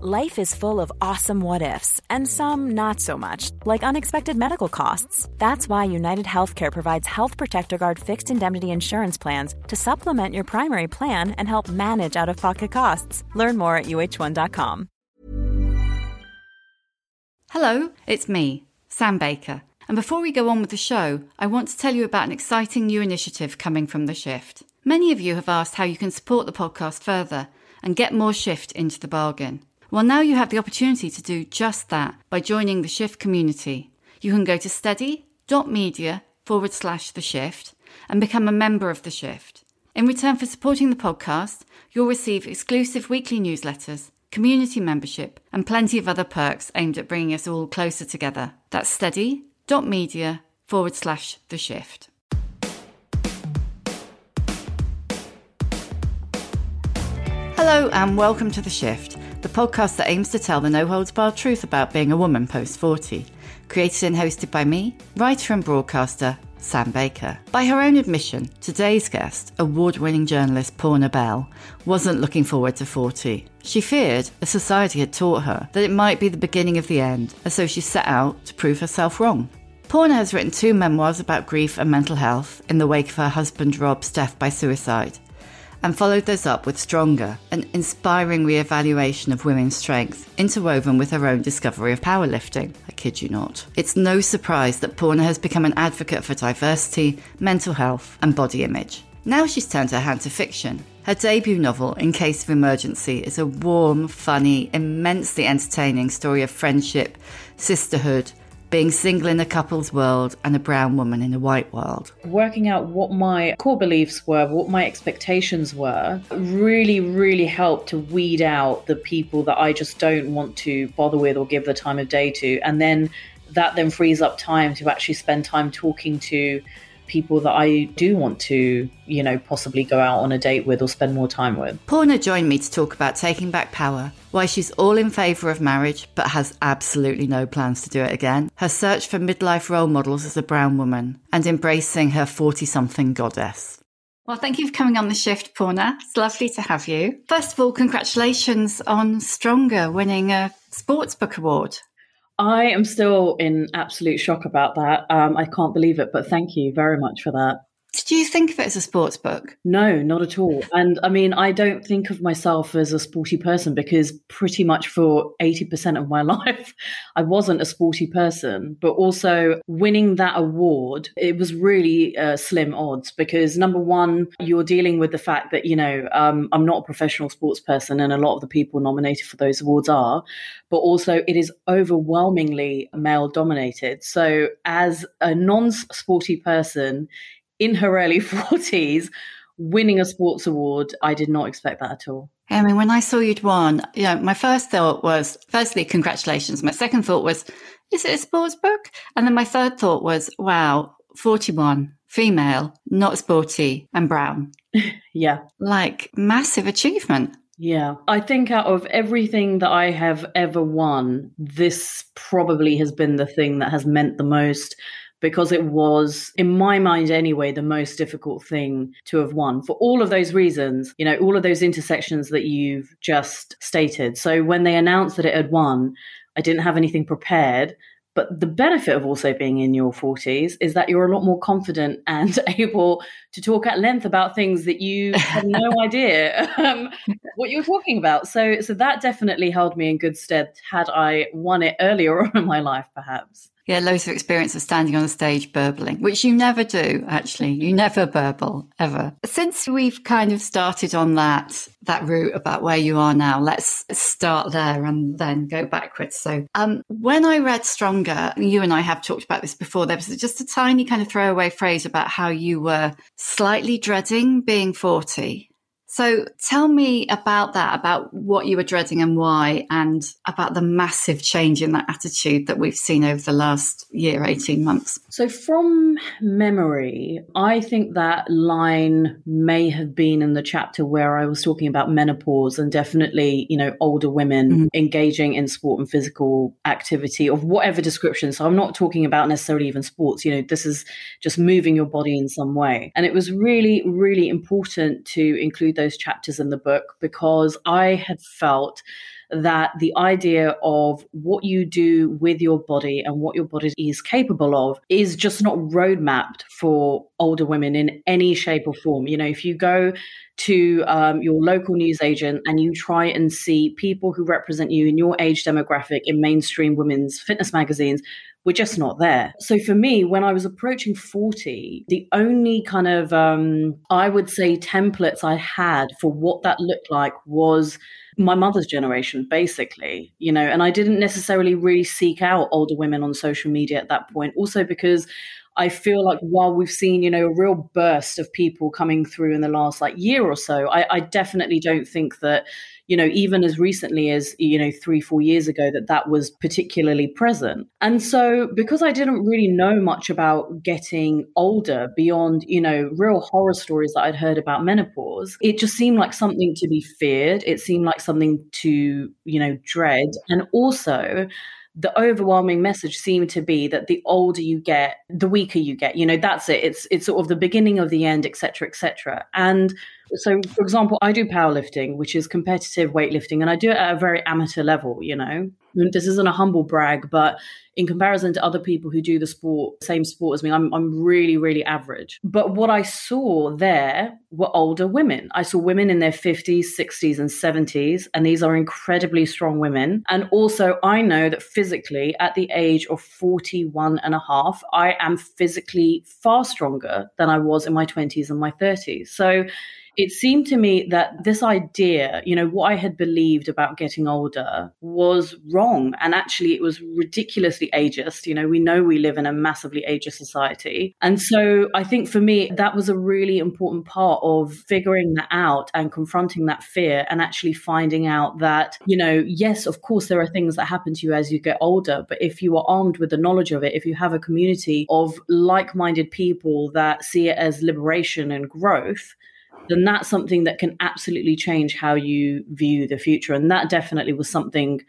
Life is full of awesome what ifs, and some not so much, like unexpected medical costs. That's why United Healthcare provides Health Protector Guard fixed indemnity insurance plans to supplement your primary plan and help manage out of pocket costs. Learn more at uhone.com. Hello, it's me, Sam Baker. And before we go on with the show, I want to tell you about an exciting new initiative coming from The Shift. Many of you have asked how you can support the podcast further and get more Shift into the bargain. Well, now you have the opportunity to do just that by joining the Shift community. You can go to steady.media forward slash the shift and become a member of the shift. In return for supporting the podcast, you'll receive exclusive weekly newsletters, community membership, and plenty of other perks aimed at bringing us all closer together. That's steady.media forward slash the shift. Hello, and welcome to The Shift, the podcast that aims to tell the no holds barred truth about being a woman post 40. Created and hosted by me, writer and broadcaster Sam Baker. By her own admission, today's guest, award winning journalist Poorna Bell, wasn't looking forward to 40. She feared, as society had taught her, that it might be the beginning of the end, and so she set out to prove herself wrong. Poorna has written two memoirs about grief and mental health in the wake of her husband Rob's death by suicide and followed those up with Stronger, an inspiring re-evaluation of women's strength, interwoven with her own discovery of powerlifting. I kid you not. It's no surprise that Poorna has become an advocate for diversity, mental health, and body image. Now she's turned her hand to fiction. Her debut novel, In Case of Emergency, is a warm, funny, immensely entertaining story of friendship, sisterhood, being single in a couple's world and a brown woman in a white world. Working out what my core beliefs were, what my expectations were, really, really helped to weed out the people that I just don't want to bother with or give the time of day to. And then that then frees up time to actually spend time talking to people that I do want to, you know, possibly go out on a date with or spend more time with. Poorna joined me to talk about taking back power, why she's all in favour of marriage but has absolutely no plans to do it again, her search for midlife role models as a brown woman, and embracing her 40 something goddess. Well, thank you for coming on the shift, Poorna. It's lovely to have you. First of all, congratulations on Stronger winning a Sportsbook Award. I am still in absolute shock about that. Um, I can't believe it, but thank you very much for that. Did you think of it as a sports book? No, not at all. And I mean, I don't think of myself as a sporty person because pretty much for 80% of my life, I wasn't a sporty person. But also winning that award, it was really uh, slim odds because number one, you're dealing with the fact that, you know, um, I'm not a professional sports person and a lot of the people nominated for those awards are, but also it is overwhelmingly male dominated. So as a non sporty person, in her early 40s winning a sports award. I did not expect that at all. I mean, when I saw you'd won, you know, my first thought was, firstly, congratulations. My second thought was, is it a sports book? And then my third thought was, wow, 41, female, not sporty, and brown. yeah. Like massive achievement. Yeah. I think out of everything that I have ever won, this probably has been the thing that has meant the most because it was, in my mind anyway, the most difficult thing to have won for all of those reasons, you know, all of those intersections that you've just stated. So when they announced that it had won, I didn't have anything prepared. But the benefit of also being in your 40s is that you're a lot more confident and able to talk at length about things that you have no idea um, what you're talking about. So, so that definitely held me in good stead had I won it earlier on in my life, perhaps yeah, loads of experience of standing on a stage burbling, which you never do, actually. You never burble, ever. Since we've kind of started on that, that route about where you are now, let's start there and then go backwards. So, um, when I read Stronger, you and I have talked about this before, there was just a tiny kind of throwaway phrase about how you were slightly dreading being 40. So tell me about that, about what you were dreading and why, and about the massive change in that attitude that we've seen over the last year, 18 months. So, from memory, I think that line may have been in the chapter where I was talking about menopause and definitely, you know, older women mm-hmm. engaging in sport and physical activity of whatever description. So, I'm not talking about necessarily even sports, you know, this is just moving your body in some way. And it was really, really important to include those chapters in the book because I had felt that the idea of what you do with your body and what your body is capable of is just not roadmapped for older women in any shape or form. You know, if you go to um, your local newsagent and you try and see people who represent you in your age demographic in mainstream women's fitness magazines, we're just not there. So for me, when I was approaching 40, the only kind of, um, I would say, templates I had for what that looked like was my mother's generation, basically, you know, and I didn't necessarily really seek out older women on social media at that point, also because I feel like while we've seen, you know, a real burst of people coming through in the last like year or so, I, I definitely don't think that you know, even as recently as, you know, three, four years ago, that that was particularly present. And so, because I didn't really know much about getting older beyond, you know, real horror stories that I'd heard about menopause, it just seemed like something to be feared. It seemed like something to, you know, dread. And also, the overwhelming message seemed to be that the older you get the weaker you get you know that's it. It's it's sort of the beginning of the end etc etc and so, for example, I do powerlifting, which is competitive weightlifting, and I do it at a very amateur level, you know. This isn't a humble brag, but in comparison to other people who do the sport, same sport as me, I'm, I'm really, really average. But what I saw there were older women. I saw women in their 50s, 60s, and 70s, and these are incredibly strong women. And also, I know that physically, at the age of 41 and a half, I am physically far stronger than I was in my 20s and my 30s. So, it seemed to me that this idea, you know, what I had believed about getting older was wrong. And actually, it was ridiculously ageist. You know, we know we live in a massively ageist society. And so I think for me, that was a really important part of figuring that out and confronting that fear and actually finding out that, you know, yes, of course, there are things that happen to you as you get older. But if you are armed with the knowledge of it, if you have a community of like minded people that see it as liberation and growth, then that's something that can absolutely change how you view the future. And that definitely was something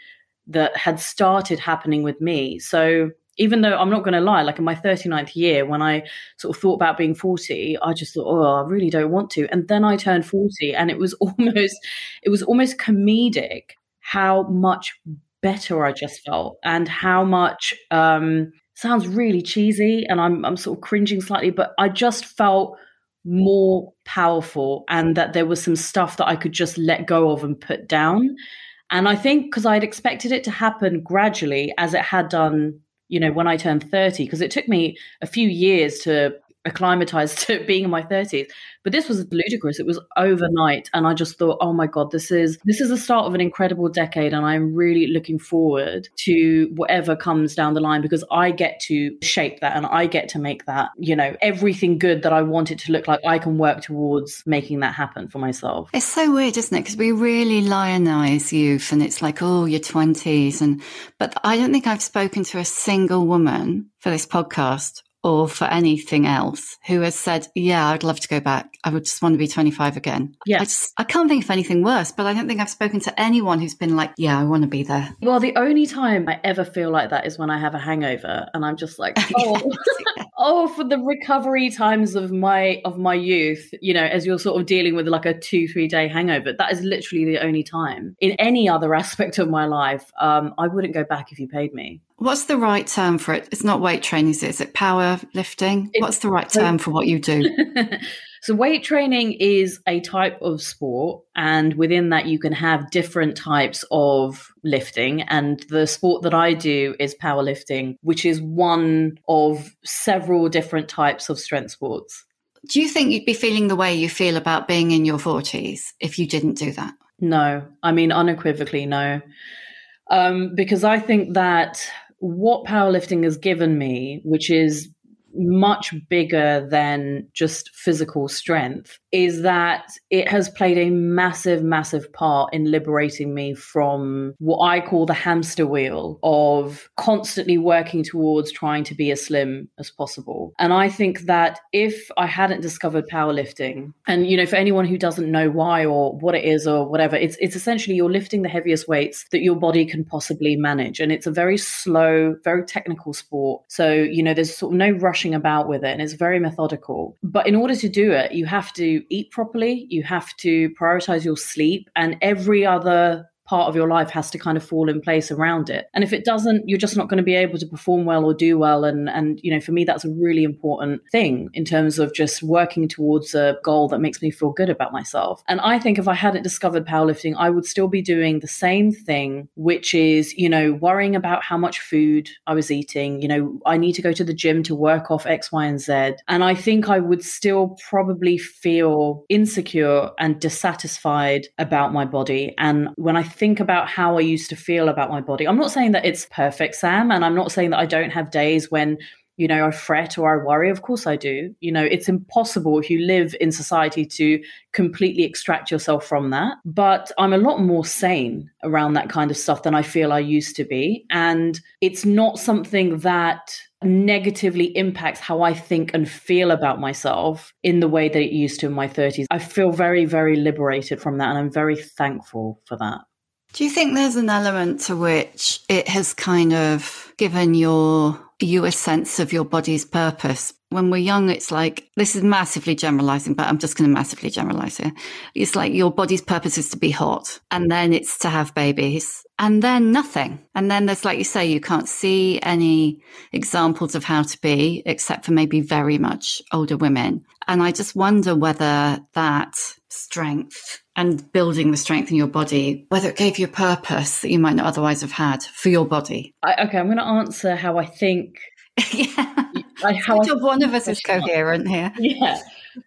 that had started happening with me. So even though I'm not going to lie, like in my 39th year, when I sort of thought about being 40, I just thought, oh, I really don't want to. And then I turned 40 and it was almost, it was almost comedic how much better I just felt and how much, um, sounds really cheesy and I'm, I'm sort of cringing slightly, but I just felt more powerful and that there was some stuff that I could just let go of and put down. And I think because I'd expected it to happen gradually as it had done, you know, when I turned 30, because it took me a few years to acclimatized to being in my 30s but this was ludicrous. It was overnight and i just thought oh my god this is this is the start of an incredible decade and i'm really looking forward to whatever comes down the line because i get to shape that and i get to make that you know everything good that i want it to look like. I can work towards making that happen for myself. It's so weird isn't it? Because we really lionize youth and it's like oh your 20s and but i don't think i've spoken to a single woman for this podcast or for anything else who has said, yeah, I'd love to go back. I would just want to be 25 again. Yeah. I just, I can't think of anything worse, but I don't think I've spoken to anyone who's been like, yeah, I want to be there. Well, the only time I ever feel like that is when I have a hangover and I'm just like, oh, oh, for the recovery times of my, of my youth, you know, as you're sort of dealing with like a two, three day hangover, that is literally the only time in any other aspect of my life. Um, I wouldn't go back if you paid me. What's the right term for it? It's not weight training, is it? Is it power lifting? What's the right term for what you do? so, weight training is a type of sport, and within that, you can have different types of lifting. And the sport that I do is powerlifting, which is one of several different types of strength sports. Do you think you'd be feeling the way you feel about being in your 40s if you didn't do that? No, I mean, unequivocally, no. Um, because I think that what powerlifting has given me, which is much bigger than just physical strength is that it has played a massive, massive part in liberating me from what I call the hamster wheel of constantly working towards trying to be as slim as possible. And I think that if I hadn't discovered powerlifting, and you know, for anyone who doesn't know why or what it is or whatever, it's it's essentially you're lifting the heaviest weights that your body can possibly manage. And it's a very slow, very technical sport. So, you know, there's sort of no rushing about with it and it's very methodical. But in order to do it, you have to eat properly, you have to prioritize your sleep, and every other part of your life has to kind of fall in place around it. And if it doesn't, you're just not going to be able to perform well or do well. And and you know, for me, that's a really important thing in terms of just working towards a goal that makes me feel good about myself. And I think if I hadn't discovered powerlifting, I would still be doing the same thing, which is, you know, worrying about how much food I was eating. You know, I need to go to the gym to work off X, Y, and Z. And I think I would still probably feel insecure and dissatisfied about my body. And when I think about how I used to feel about my body. I'm not saying that it's perfect, Sam, and I'm not saying that I don't have days when you know, I fret or I worry. Of course I do. You know, it's impossible if you live in society to completely extract yourself from that. But I'm a lot more sane around that kind of stuff than I feel I used to be. And it's not something that negatively impacts how I think and feel about myself in the way that it used to in my 30s. I feel very, very liberated from that. And I'm very thankful for that. Do you think there's an element to which it has kind of given your you a sense of your body's purpose? When we're young, it's like this is massively generalizing, but I'm just going to massively generalize here. It's like your body's purpose is to be hot, and then it's to have babies, and then nothing. And then there's, like you say, you can't see any examples of how to be, except for maybe very much older women. And I just wonder whether that strength and building the strength in your body, whether it gave you a purpose that you might not otherwise have had for your body. I, okay, I'm going to answer how I think. yeah. I, how I, one of us is coherent here. Yeah.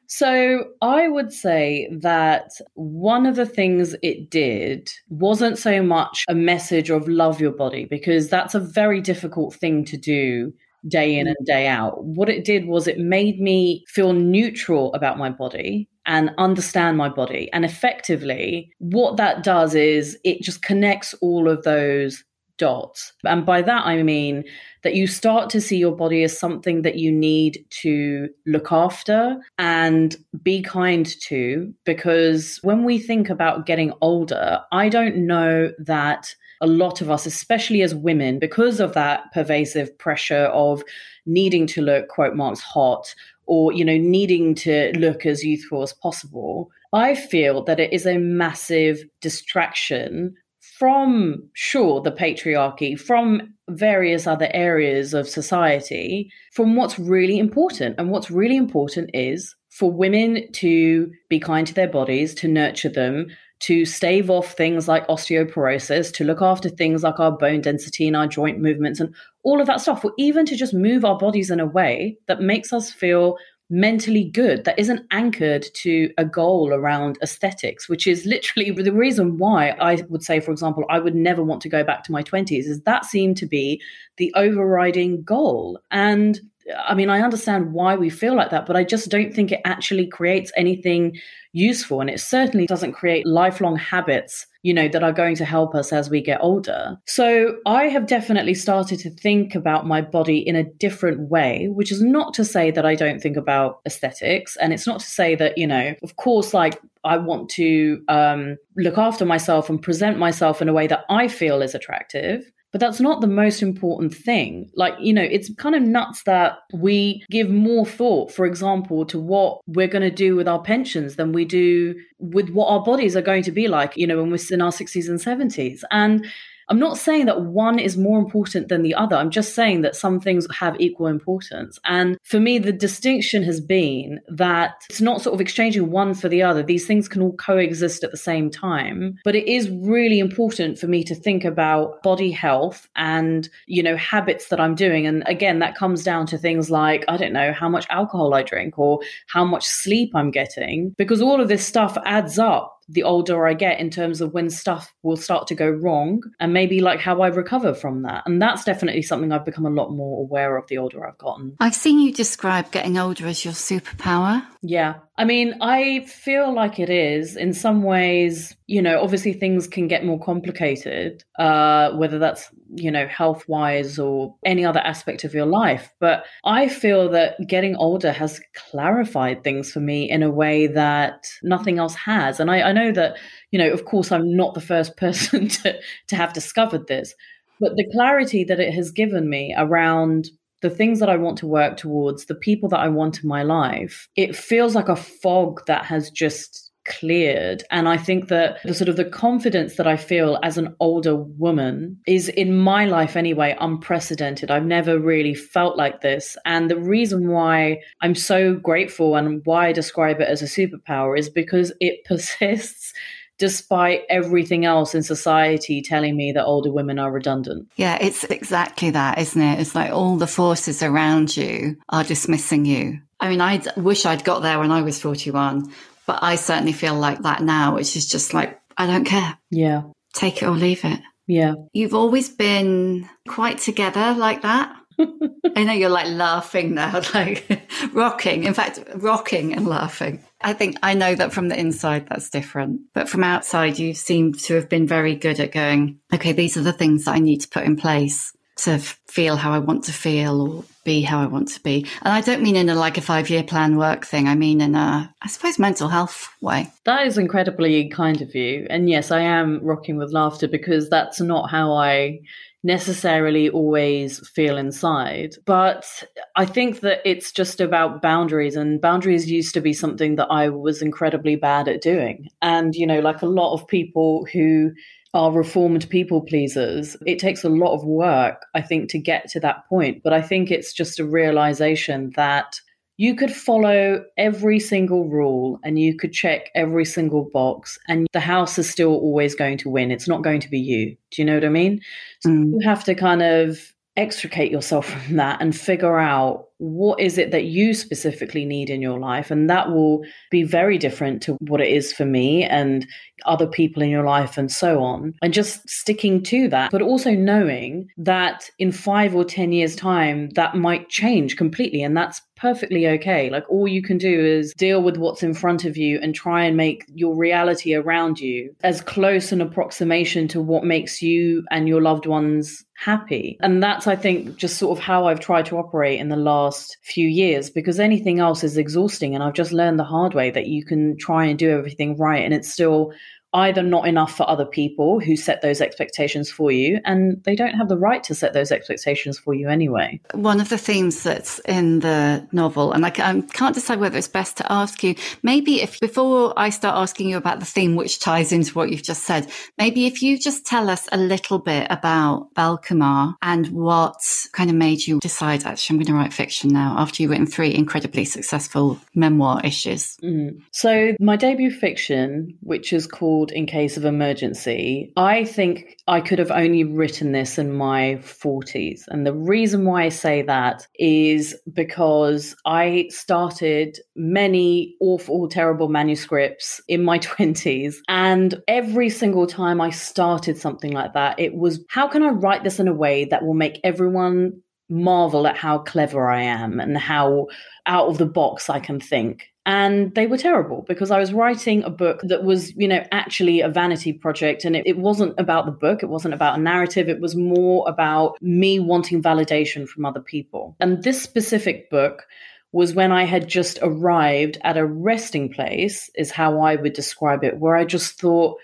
So I would say that one of the things it did wasn't so much a message of love your body, because that's a very difficult thing to do day in mm. and day out. What it did was it made me feel neutral about my body and understand my body. And effectively, what that does is it just connects all of those dots. And by that, I mean that you start to see your body as something that you need to look after and be kind to. Because when we think about getting older, I don't know that a lot of us, especially as women, because of that pervasive pressure of needing to look, quote marks, hot or, you know, needing to look as youthful as possible, I feel that it is a massive distraction from, sure, the patriarchy, from various other areas of society, from what's really important. And what's really important is for women to be kind to their bodies, to nurture them, to stave off things like osteoporosis, to look after things like our bone density and our joint movements and all of that stuff, or even to just move our bodies in a way that makes us feel mentally good, that isn't anchored to a goal around aesthetics, which is literally the reason why I would say, for example, I would never want to go back to my 20s, is that seemed to be the overriding goal. And I mean, I understand why we feel like that, but I just don't think it actually creates anything useful. And it certainly doesn't create lifelong habits, you know, that are going to help us as we get older. So I have definitely started to think about my body in a different way, which is not to say that I don't think about aesthetics. And it's not to say that, you know, of course, like I want to um, look after myself and present myself in a way that I feel is attractive. But that's not the most important thing. Like, you know, it's kind of nuts that we give more thought, for example, to what we're going to do with our pensions than we do with what our bodies are going to be like, you know, when we're in our 60s and 70s. And I'm not saying that one is more important than the other. I'm just saying that some things have equal importance. And for me, the distinction has been that it's not sort of exchanging one for the other. These things can all coexist at the same time. But it is really important for me to think about body health and, you know, habits that I'm doing. And again, that comes down to things like, I don't know, how much alcohol I drink or how much sleep I'm getting, because all of this stuff adds up the older I get in terms of when stuff will start to go wrong and maybe like how I recover from that. And that's definitely something I've become a lot more aware of the older I've gotten. I've seen you describe getting older as your superpower. Yeah. I mean, I feel like it is in some ways, you know, obviously things can get more complicated, uh, whether that's, you know, health wise or any other aspect of your life. But I feel that getting older has clarified things for me in a way that nothing else has. And I, I know that, you know, of course, I'm not the first person to, to have discovered this, but the clarity that it has given me around the things that I want to work towards, the people that I want in my life, it feels like a fog that has just cleared. And i think that the sort of the confidence that i feel as an older woman is in my life anyway unprecedented. I've never really felt like this. And the reason why i'm so grateful and why i describe it as a superpower is because it persists despite everything else in society telling me that older women are redundant. Yeah, it's exactly that, isn't it? It's like all the forces around you are dismissing you. I mean, I wish I'd got there when I was 41, but I certainly feel like that now, which is just like, I don't care. Yeah. Take it or leave it. Yeah. You've always been quite together like that. I know you're like laughing now, like rocking. In fact, rocking and laughing. I think I know that from the inside that's different. But from outside, you seem to have been very good at going, okay, these are the things that I need to put in place to feel how I want to feel or be how I want to be. And I don't mean in a like a five year plan work thing. I mean in a, I suppose, mental health way. That is incredibly kind of you. And yes, I am rocking with laughter because that's not how I necessarily always feel inside. But I think that it's just about boundaries, and boundaries used to be something that I was incredibly bad at doing. And, you know, like a lot of people who are reformed people pleasers. It takes a lot of work, I think, to get to that point. But I think it's just a realization that you could follow every single rule and you could check every single box, and the house is still always going to win. It's not going to be you. Do you know what I mean? So mm. you have to kind of extricate yourself from that and figure out what is it that you specifically need in your life and that will be very different to what it is for me and other people in your life and so on and just sticking to that but also knowing that in 5 or 10 years time that might change completely and that's perfectly okay. Like all you can do is deal with what's in front of you and try and make your reality around you as close an approximation to what makes you and your loved ones happy. And that's i think just sort of how i've tried to operate in the last few years because anything else is exhausting and i've just learned the hard way that you can try and do everything right and it's still either not enough for other people who set those expectations for you, and they don't have the right to set those expectations for you anyway. One of the themes that's in the novel, and I can't decide whether it's best to ask you, maybe if before I start asking you about the theme, which ties into what you've just said, maybe if you just tell us a little bit about Belcamar and what kind of made you decide, actually, I'm going to write fiction now after you've written three incredibly successful memoir issues. Mm. So, my debut fiction, which is called called In Case of Emergency. I think I could have only written this in my 40s. And the reason why I say that is because I started many awful, terrible manuscripts in my 20s. And every single time I started something like that, it was how can I write this in a way that will make everyone marvel at how clever I am and how out of the box I can think and they were terrible because I was writing a book that was, you know, actually a vanity project. And it, it, wasn't about the book, it wasn't about a narrative, it was more about me wanting validation from other people. And this specific book was when I had just arrived at a resting place, is how I would describe it, where I just thought,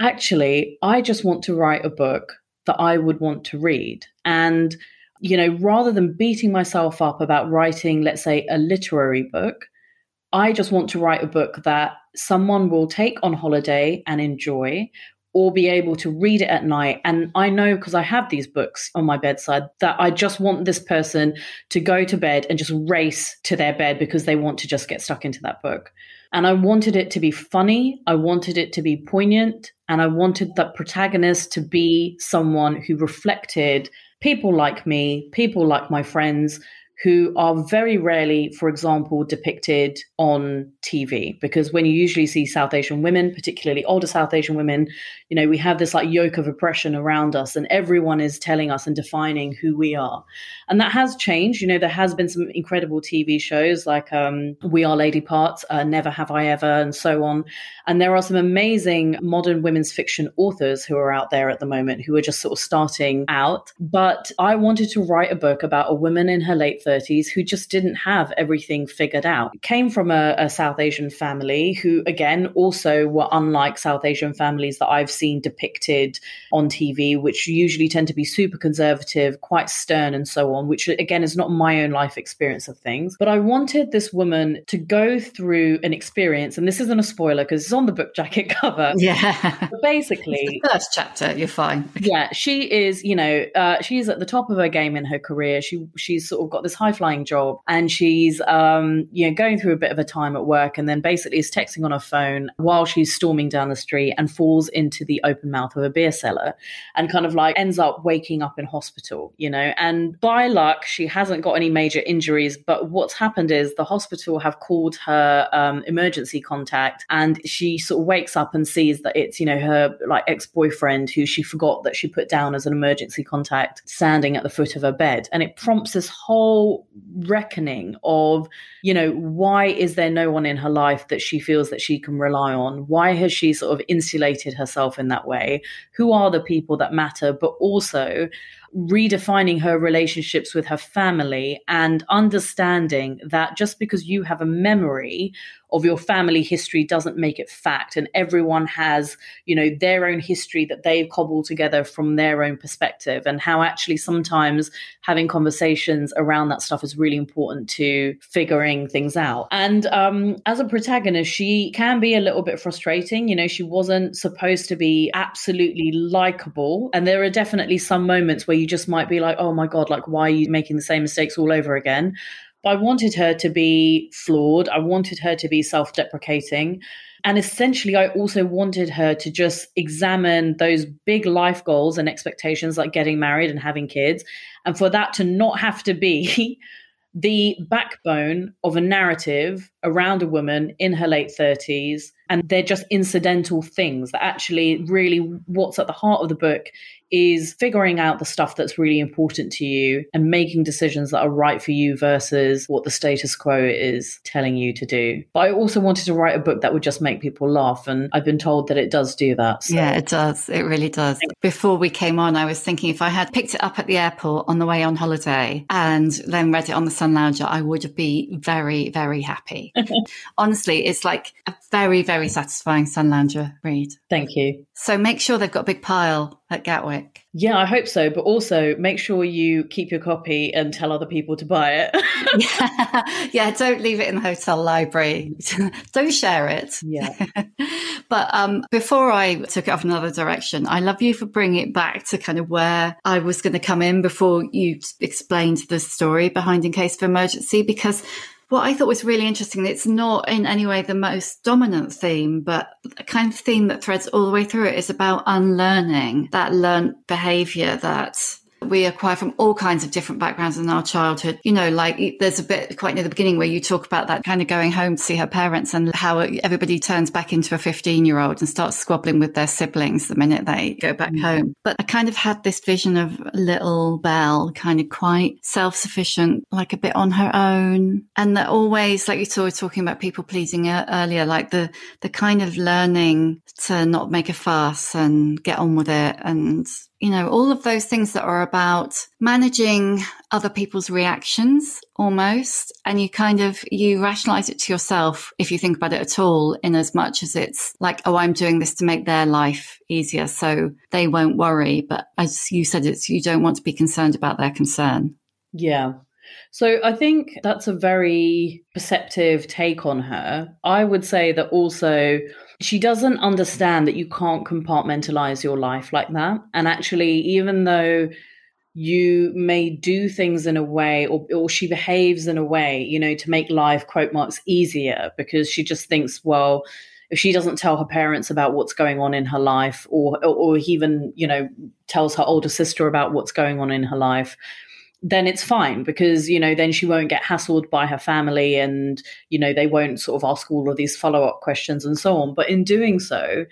actually, I just want to write a book that I would want to read. And you know, rather than beating myself up about writing, let's say, a literary book, I just want to write a book that someone will take on holiday and enjoy or be able to read it at night. And I know because I have these books on my bedside that I just want this person to go to bed and just race to their bed because they want to just get stuck into that book. And I wanted it to be funny, I wanted it to be poignant, and I wanted the protagonist to be someone who reflected people like me, people like my friends who are very rarely, for example, depicted on TV. Because when you usually see South Asian women, particularly older South Asian women, you know, we have this like yoke of oppression around us, and everyone is telling us and defining who we are. And that has changed. You know, there has been some incredible TV shows like um, We Are Lady Parts, uh, Never Have I Ever, and so on. And there are some amazing modern women's fiction authors who are out there at the moment who are just sort of starting out. But I wanted to write a book about a woman in her late 30s who just didn't have everything figured out. Came from a, a South Asian family who, again, also were unlike South Asian families that I've seen depicted on TV, which usually tend to be super conservative, quite stern, and so on, which again is not my own life experience of things. But I wanted this woman to go through an experience, and this isn't a spoiler because it's on the book jacket cover. Yeah. But basically, first chapter, you're fine. yeah, she is, you know, uh, she's at the top of her game in her career. She she's sort of got this high flying job, and she's um, you know going through a bit of a time at work, and then basically is texting on her phone while she's storming down the street and falls into the open mouth of a beer cellar, and kind of like ends up waking up in hospital, you know. And by luck, she hasn't got any major injuries, but what's happened is the hospital have called her um, emergency contact, and she sort of wakes up and sees that it's you know her like ex boyfriend who she forgot that she put down as an emergency contact standing at the foot of her bed. And it prompts this whole reckoning of, you know, why is there no one in her life that she feels that she can rely on? Why has she sort of insulated herself in that way? Who are the people that matter? But also, redefining her relationships with her family and understanding that just because you have a memory of your family history doesn't make it fact. And everyone has you know their own history that they've cobbled together from their own perspective. And how actually sometimes having conversations around that stuff is really important to figuring things out. And um, as a protagonist she can be a little bit frustrating. You know she wasn't supposed to be absolutely likable. And there are definitely some moments where you just might be like oh my god like why are you making the same mistakes all over again But I wanted her to be flawed. I wanted her to be self deprecating. And essentially, I also wanted her to just examine those big life goals and expectations, like getting married and having kids, and for that to not have to be the backbone of a narrative around a woman in her late 30s. And they're just incidental things that actually, really, what's at the heart of the book is figuring out the stuff that's really important to you and making decisions that are right for you versus what the status quo is telling you to do. But I also wanted to write a book that would just make people laugh. And I've been told that it does do that. So. Yeah, it does. It really does. Before we came on, I was thinking if I had picked it up at the airport on the way on holiday and then read it on the Sun Lounger, I would be very, very happy. Honestly, it's like a very, very satisfying Sun Lounger read. Thank you. So make sure they've got a big pile at Gatwick. Yeah, I hope so. But also make sure you keep your copy and tell other people to buy it. yeah. yeah, don't leave it in the hotel library. don't share it. Yeah. but um, before I took it off another direction, I love you for bringing it back to kind of where I was going to come in before you explained the story behind In Case of Emergency, because what I thought was really interesting, it's not in any way the most dominant theme, but a kind of theme that threads all the way through it is about unlearning that learned behavior that we acquire from all kinds of different backgrounds in our childhood. You know, like there's a bit quite near the beginning where you talk about that kind of going home to see her parents and how everybody turns back into a 15 year old and starts squabbling with their siblings the minute they go back mm-hmm. home. But I kind of had this vision of little Belle, kind of quite self sufficient, like a bit on her own. And that always, like you were talking about people pleasing earlier, like the, the kind of learning to not make a fuss and get on with it and you know, all of those things that are about managing other people's reactions almost. And you kind of, you rationalize it to yourself if you think about it at all, in as much as it's like, oh, I'm doing this to make their life easier. So they won't worry. But as you said, it's, you don't want to be concerned about their concern. Yeah. So I think that's a very perceptive take on her. I would say that also she doesn't understand that you can't compartmentalize your life like that. And actually, even though you may do things in a way or, or she behaves in a way, you know, to make life quote marks easier because she just thinks, well, if she doesn't tell her parents about what's going on in her life or or even, you know, tells her older sister about what's going on in her life, then it's fine because, you know, then she won't get hassled by her family and, you know, they won't sort of ask all of these follow up questions and so on. But in doing so,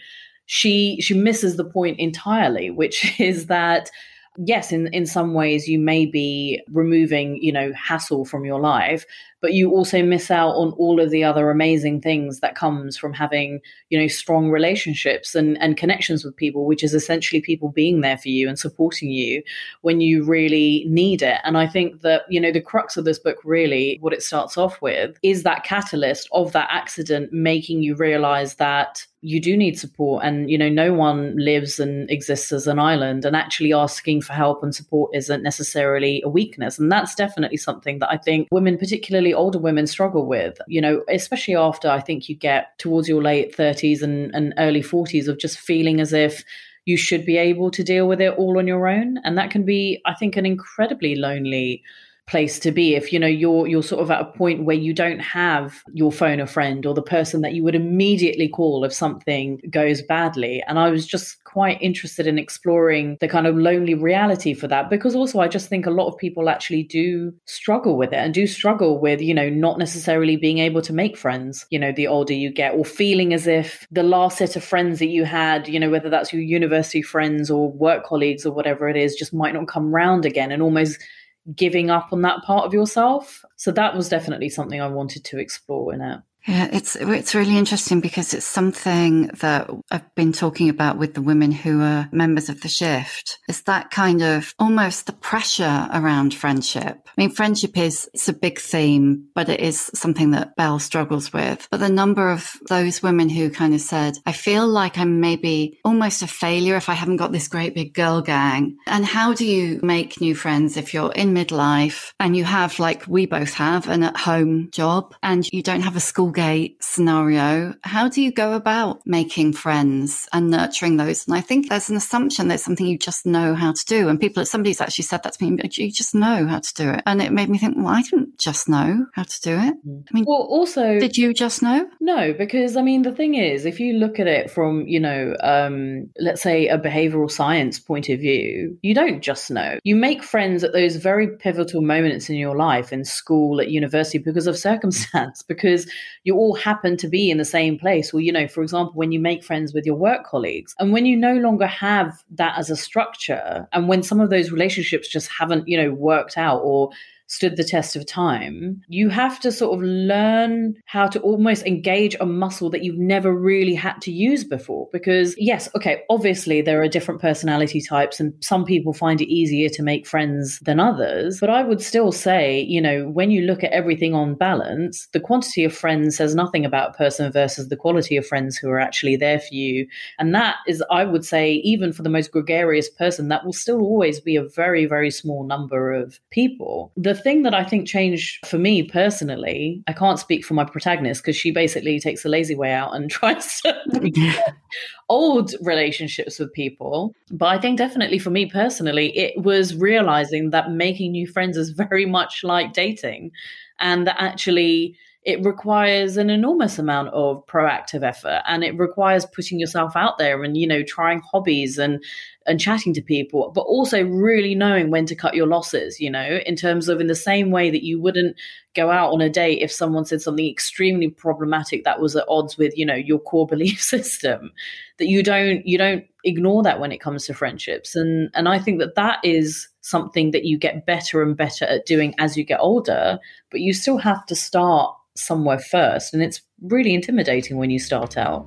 she she misses the point entirely, which is that yes, in, in some ways you may be removing, you know, hassle from your life, but you also miss out on all of the other amazing things that comes from having, you know, strong relationships and, and connections with people, which is essentially people being there for you and supporting you when you really need it. And I think that, you know, the crux of this book really, what it starts off with is that catalyst of that accident making you realize that you do need support and you know no one lives and exists as an island and actually asking for help and support isn't necessarily a weakness and that's definitely something that i think women particularly older women struggle with you know especially after i think you get towards your late 30s and, and early 40s of just feeling as if you should be able to deal with it all on your own. And that can be i think an incredibly lonely place to be. If you know you're you're sort of at a point where you don't have your phone a friend or the person that you would immediately call if something goes badly. And i was just quite interested in exploring the kind of lonely reality for that because also i just think a lot of people actually do struggle with it and do struggle with you know not necessarily being able to make friends you know the older you get or feeling as if the last set of friends that you had you know whether that's your university friends or work colleagues or whatever it is just might not come round again and almost giving up on that part of yourself. So that was definitely something I wanted to explore in it. Yeah, it's it's really interesting because it's something that I've been talking about with the women who are members of the shift. It's that kind of almost the pressure around friendship. I mean, friendship is it's a big theme, but it is something that Belle struggles with. But the number of those women who kind of said, "I feel like I'm maybe almost a failure if I haven't got this great big girl gang." And how do you make new friends if you're in midlife and you have, like we both have, an at-home job and you don't have a school gate scenario, how do you go about making friends and nurturing those? And I think there's an assumption that it's something you just know how to do. And people, somebody's actually said that to me, you just know how to do it. And it made me think, well, I didn't just know how to do it. Mm. I mean, well, also, did you just know? No, because I mean, the thing is, if you look at it from, you know, um, let's say a behavioral science point of view, you don't just know. You make friends at those very pivotal moments in your life, in school, at university, because of circumstance, because you all happen to be in the same place. Well, you know, for example, when you make friends with your work colleagues and when you no longer have that as a structure and when some of those relationships just haven't, you know, worked out or stood the test of time, you have to sort of learn how to almost engage a muscle that you've never really had to use before. Because, yes, okay, obviously there are different personality types, and some people find it easier to make friends than others. But I would still say, you know, when you look at everything on balance, the quantity of friends says nothing about a person versus the quality of friends who are actually there for you. And that is, I would say, even for the most gregarious person, that will still always be a very, very small number of people. The thing that I think changed for me personally, I can't speak for my protagonist because she basically takes the lazy way out and tries to mm-hmm. old relationships with people. But I think definitely for me personally, it was realizing that making new friends is very much like dating and that actually it requires an enormous amount of proactive effort and it requires putting yourself out there and you know trying hobbies and and chatting to people but also really knowing when to cut your losses you know in terms of in the same way that you wouldn't go out on a date if someone said something extremely problematic that was at odds with you know your core belief system that you don't you don't ignore that when it comes to friendships and and I think that that is something that you get better and better at doing as you get older but you still have to start somewhere first. And it's really intimidating when you start out.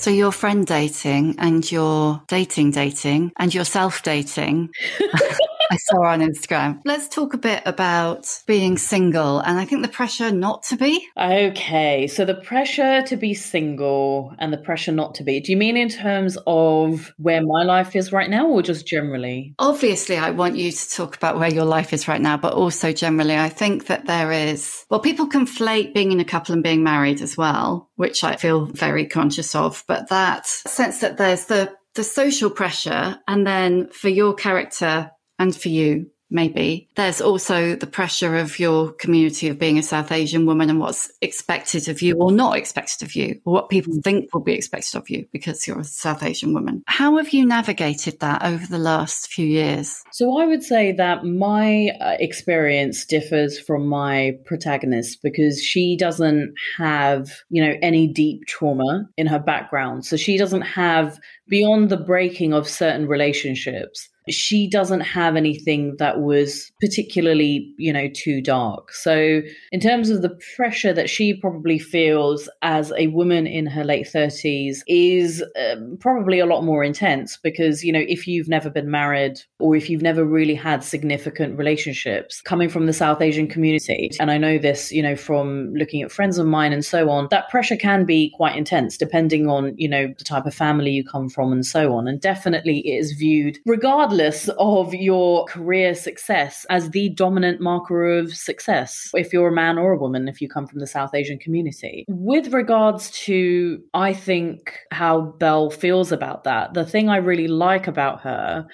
So you're friend dating and you're dating dating and you're self dating. I saw on Instagram. Let's talk a bit about being single and I think the pressure not to be. Okay, so the pressure to be single and the pressure not to be. Do you mean in terms of where my life is right now or just generally? Obviously, I want you to talk about where your life is right now, but also generally, I think that there is, well, people conflate being in a couple and being married as well, which I feel very conscious of, but that sense that there's the the social pressure and then for your character and for you, maybe. There's also the pressure of your community of being a South Asian woman and what's expected of you or not expected of you, or what people think will be expected of you because you're a South Asian woman. How have you navigated that over the last few years? So I would say that my uh, experience differs from my protagonist because she doesn't have, you know, any deep trauma in her background. So she doesn't have beyond the breaking of certain relationships she doesn't have anything that was particularly, you know, too dark. So, in terms of the pressure that she probably feels as a woman in her late 30s, is um, probably a lot more intense because, you know, if you've never been married or if you've never really had significant relationships coming from the South Asian community, and I know this, you know, from looking at friends of mine and so on, that pressure can be quite intense depending on, you know, the type of family you come from and so on. And definitely it is viewed, regardless regardless of your career success as the dominant marker of success, if you're a man or a woman, if you come from the South Asian community. With regards to, I think, how Belle feels about that, the thing I really like about her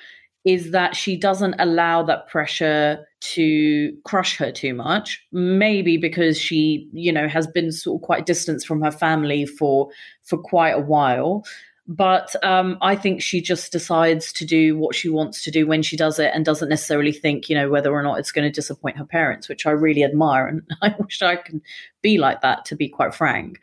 is that she doesn't allow that pressure to crush her too much maybe because she you know has been sort of quite distant from her family for for quite a while but um, I think she just decides to do what she wants to do when she does it and doesn't necessarily think, you know, whether or not it's going to disappoint her parents, which I really admire. And I wish I could be like that, to be quite frank.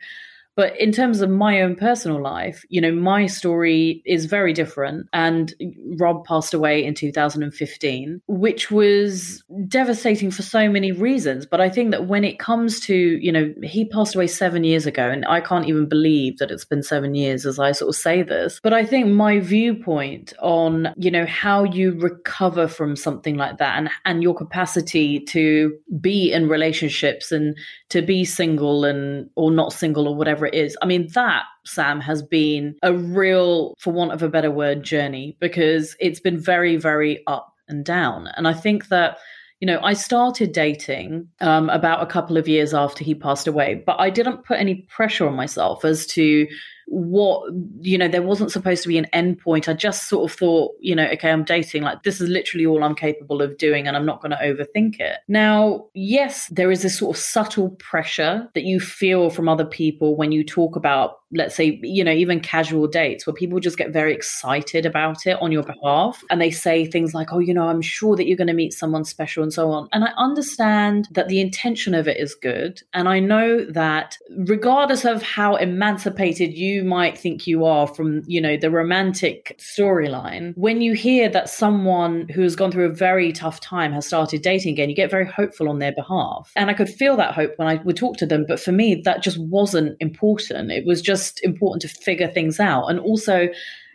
But in terms of my own personal life, you know, my story is very different. And Rob passed away in 2015, which was devastating for so many reasons. But I think that when it comes to, you know, he passed away seven years ago, and I can't even believe that it's been seven years as I sort of say this. But I think my viewpoint on, you know, how you recover from something like that and, and your capacity to be in relationships and to be single and or not single or whatever it is. I mean, that Sam has been a real, for want of a better word, journey because it's been very, very up and down. And I think that you know, I started dating um, about a couple of years after he passed away, but I didn't put any pressure on myself as to what you know there wasn't supposed to be an end point i just sort of thought you know okay i'm dating like this is literally all i'm capable of doing and i'm not going to overthink it. Now yes there is this sort of subtle pressure that you feel from other people when you talk about let's say you know even casual dates where people just get very excited about it on your behalf and they say things like oh you know i'm sure that you're going to meet someone special and so on and i understand that the intention of it is good and i know that regardless of how emancipated you might think you are from, you know, the romantic storyline, when you hear that someone who has gone through a very tough time has started dating again, you get very hopeful on their behalf. And I could feel that hope when I would talk to them. But for me, that just wasn't important. It was just important to figure things out. And also,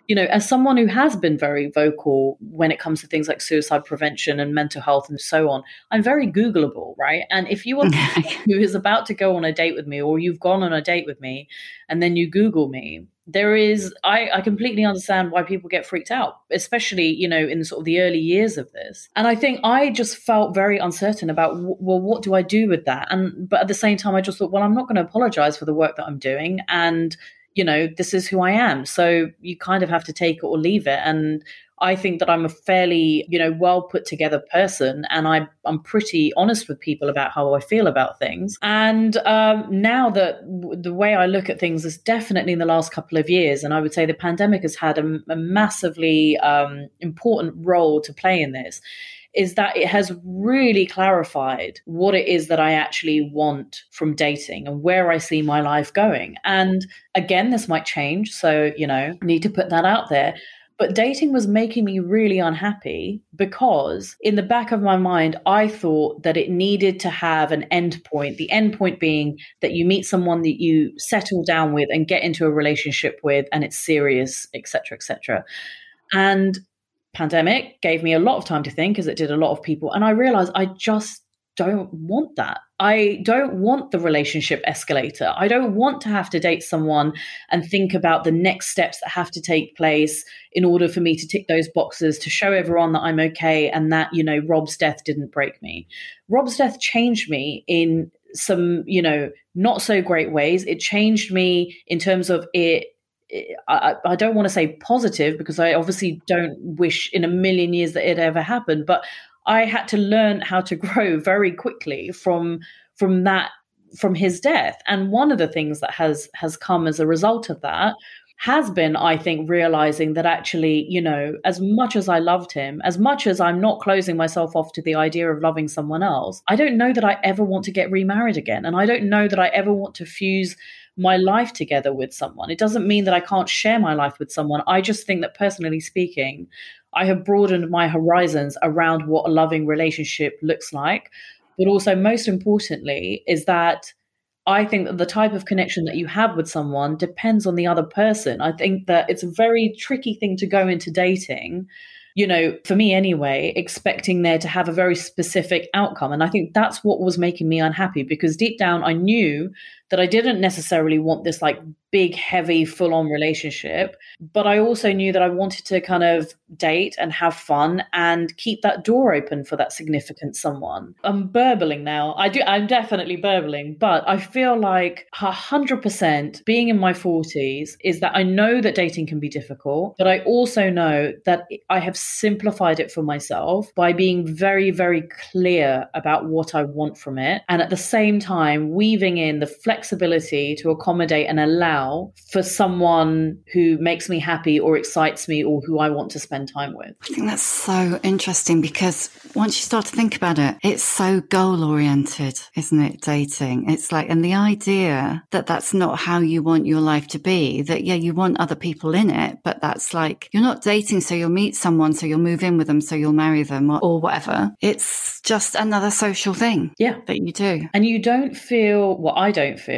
you know, as someone who has been very vocal when it comes to things like suicide prevention and mental health and so on, I'm very Googleable, right? And if you are who is about to go on a date with me, or you've gone on a date with me, and then you Google me, there is I, I completely understand why people get freaked out especially you know in sort of the early years of this. And i think i just felt very uncertain about well what do i do with that? And but at the same time i just thought well i'm not going to apologize for the work that i'm doing. And you know, this is who I am. So you kind of have to take it or leave it. And I think that I'm a fairly, you know, well put together person, and I, I'm pretty honest with people about how I feel about things. And um, now that w- the way I look at things is definitely in the last couple of years, and I would say the pandemic has had a, a massively um, important role to play in this is that it has really clarified what it is that I actually want from dating and where I see my life going. And again, this might change. So, you know, need to put that out there. But dating was making me really unhappy because, in the back of my mind, I thought that it needed to have an end point. The end point being that you meet someone that you settle down with and get into a relationship with, and it's serious, etc., etc. And pandemic gave me a lot of time to think, as it did a lot of people, and I realized I just don't want that. I don't want the relationship escalator. I don't want to have to date someone and think about the next steps that have to take place in order for me to tick those boxes to show everyone that I'm okay and that, you know, Rob's death didn't break me. Rob's death changed me in some, you know, not so great ways. It changed me in terms of it I, I, don't want to say positive because I obviously don't wish in a million years that it ever happened, but I had to learn how to grow very quickly from from that from his death. And one of the things that has has come as a result of that has been, I think, realizing that actually, you know, as much as I loved him, as much as I'm not closing myself off to the idea of loving someone else, I don't know that I ever want to get remarried again. And I don't know that I ever want to fuse my life together with someone. It doesn't mean that I can't share my life with someone. I just think that personally speaking, I have broadened my horizons around what a loving relationship looks like. But also, most importantly, is that I think that the type of connection that you have with someone depends on the other person. I think that it's a very tricky thing to go into dating, you know, for me anyway, expecting there to have a very specific outcome. And I think that's what was making me unhappy because deep down I knew that I didn't necessarily want this like big, heavy, full on relationship. But I also knew that I wanted to kind of date and have fun and keep that door open for that significant someone. I'm burbling now. I do, I'm definitely burbling, but I feel like 100% being in my 40s is that I know that dating can be difficult, but I also know that I have simplified it for myself by being very, very clear about what I want from it. And at the same time, weaving in the flexibility to accommodate and allow for someone who makes me happy or excites me or who I want to spend time with. I think that's so interesting because once you start to think about it, it's so goal oriented, isn't it? Dating. It's like, and the idea that that's not how you want your life to be, that yeah, you want other people in it, but that's like, you're not dating so you'll meet someone, so you'll move in with them, so you'll marry them or, or whatever. It's just another social thing. Yeah. That you do. And you don't feel what well, I don't feel.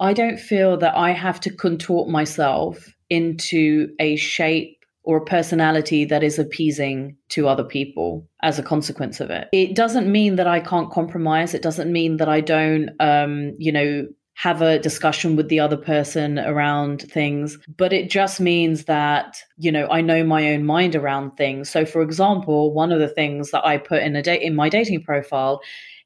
I don't feel that I have to contort myself into a shape or a personality that is appeasing to other people as a consequence of it. It doesn't mean that I can't compromise. It doesn't mean that I don't, um, you know, have a discussion with the other person around things, but it just means that, you know, I know my own mind around things. So for example, one of the things that I put in a date in my dating profile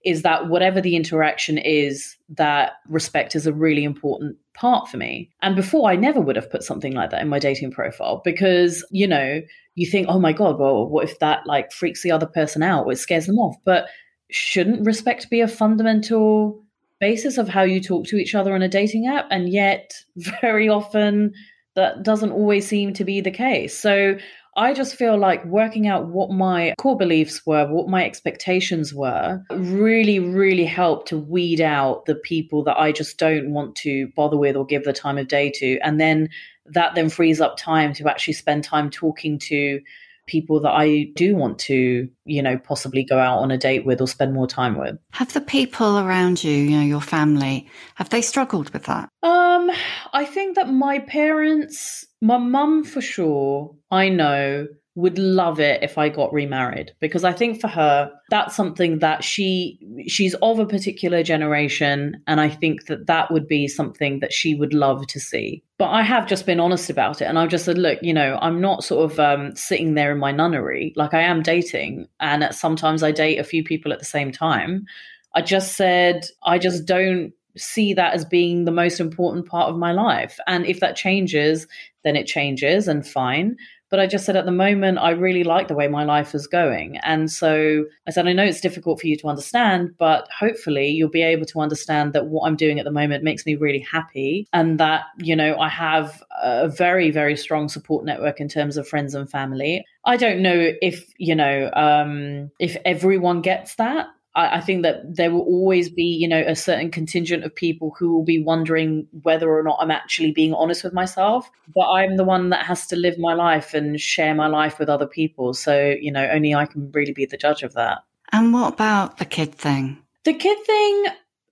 is that whatever the interaction is, that respect is a really important part for me. And before, I never would have put something like that in my dating profile because, you know, you think, oh my God, well, what if that like freaks the other person out or it scares them off? But shouldn't respect be a fundamental basis of how you talk to each other on a dating app? And yet, very often, that doesn't always seem to be the case. So I just feel like working out what my core beliefs were, what my expectations were, really, really helped to weed out the people that I just don't want to bother with or give the time of day to. And then that then frees up time to actually spend time talking to people that I do want to, you know, possibly go out on a date with or spend more time with. Have the people around you, you know, your family, have they struggled with that? Um, I think that my parents, my mum for sure, I know would love it if I got remarried because I think for her that's something that she she's of a particular generation and I think that that would be something that she would love to see. But I have just been honest about it and I've just said look, you know, I'm not sort of um, sitting there in my nunnery like I am dating and sometimes I date a few people at the same time. I just said I just don't see that as being the most important part of my life. And if that changes, then it changes and fine. But I just said at the moment, I really like the way my life is going. And so I said, I know it's difficult for you to understand, but hopefully you'll be able to understand that what I'm doing at the moment makes me really happy. And that, you know, I have a very, very strong support network in terms of friends and family. I don't know if, you know, um, if everyone gets that. I, I think that there will always be, you know, a certain contingent of people who will be wondering whether or not I'm actually being honest with myself. But I'm the one that has to live my life and share my life with other people. So, you know, only I can really be the judge of that. And what about the kid thing? The kid thing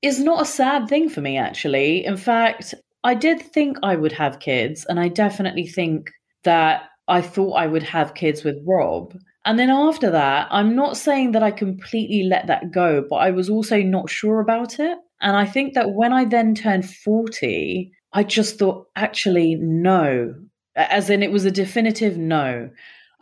is not a sad thing for me, actually. In fact, I did think I would have kids, and I definitely think that I thought I would have kids with Rob. And then after that, I'm not saying that I completely let that go, but I was also not sure about it. And I think that when I then turned 40, I just thought, actually, no. As in, it was a definitive no.